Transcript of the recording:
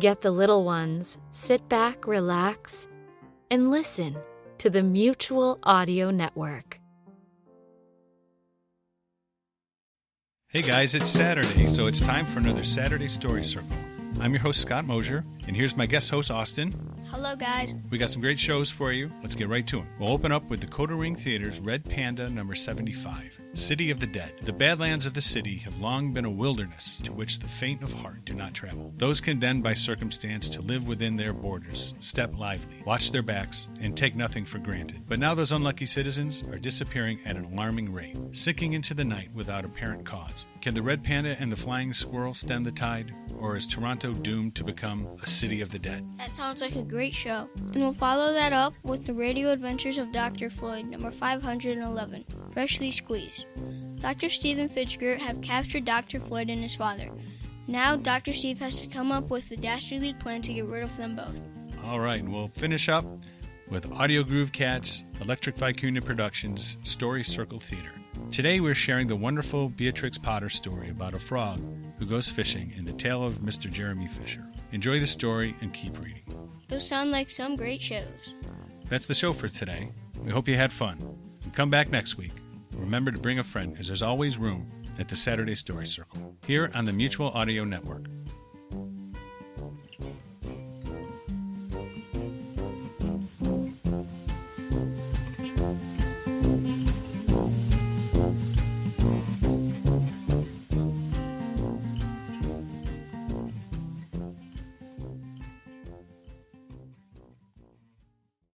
Get the little ones, sit back, relax, and listen to the Mutual Audio Network. Hey guys, it's Saturday, so it's time for another Saturday Story Circle. I'm your host, Scott Mosier, and here's my guest host, Austin. Hello, guys. We got some great shows for you. Let's get right to them. We'll open up with Decoder Ring Theater's Red Panda number 75, City of the Dead. The Badlands of the city have long been a wilderness to which the faint of heart do not travel. Those condemned by circumstance to live within their borders step lively, watch their backs, and take nothing for granted. But now those unlucky citizens are disappearing at an alarming rate, sinking into the night without apparent cause. Can the Red Panda and the Flying Squirrel stem the tide, or is Toronto doomed to become a city of the dead? That sounds like a great show. And we'll follow that up with the radio adventures of Dr. Floyd, number 511, Freshly Squeezed. Dr. Steve Fitzgerald have captured Dr. Floyd and his father. Now, Dr. Steve has to come up with a dastardly plan to get rid of them both. All right, and we'll finish up with Audio Groove Cats, Electric Vicuna Productions, Story Circle Theater. Today we're sharing the wonderful Beatrix Potter story about a frog who goes fishing in the tale of Mr. Jeremy Fisher. Enjoy the story and keep reading. Those sound like some great shows. That's the show for today. We hope you had fun. And come back next week. Remember to bring a friend because there's always room at the Saturday Story Circle here on the Mutual Audio Network.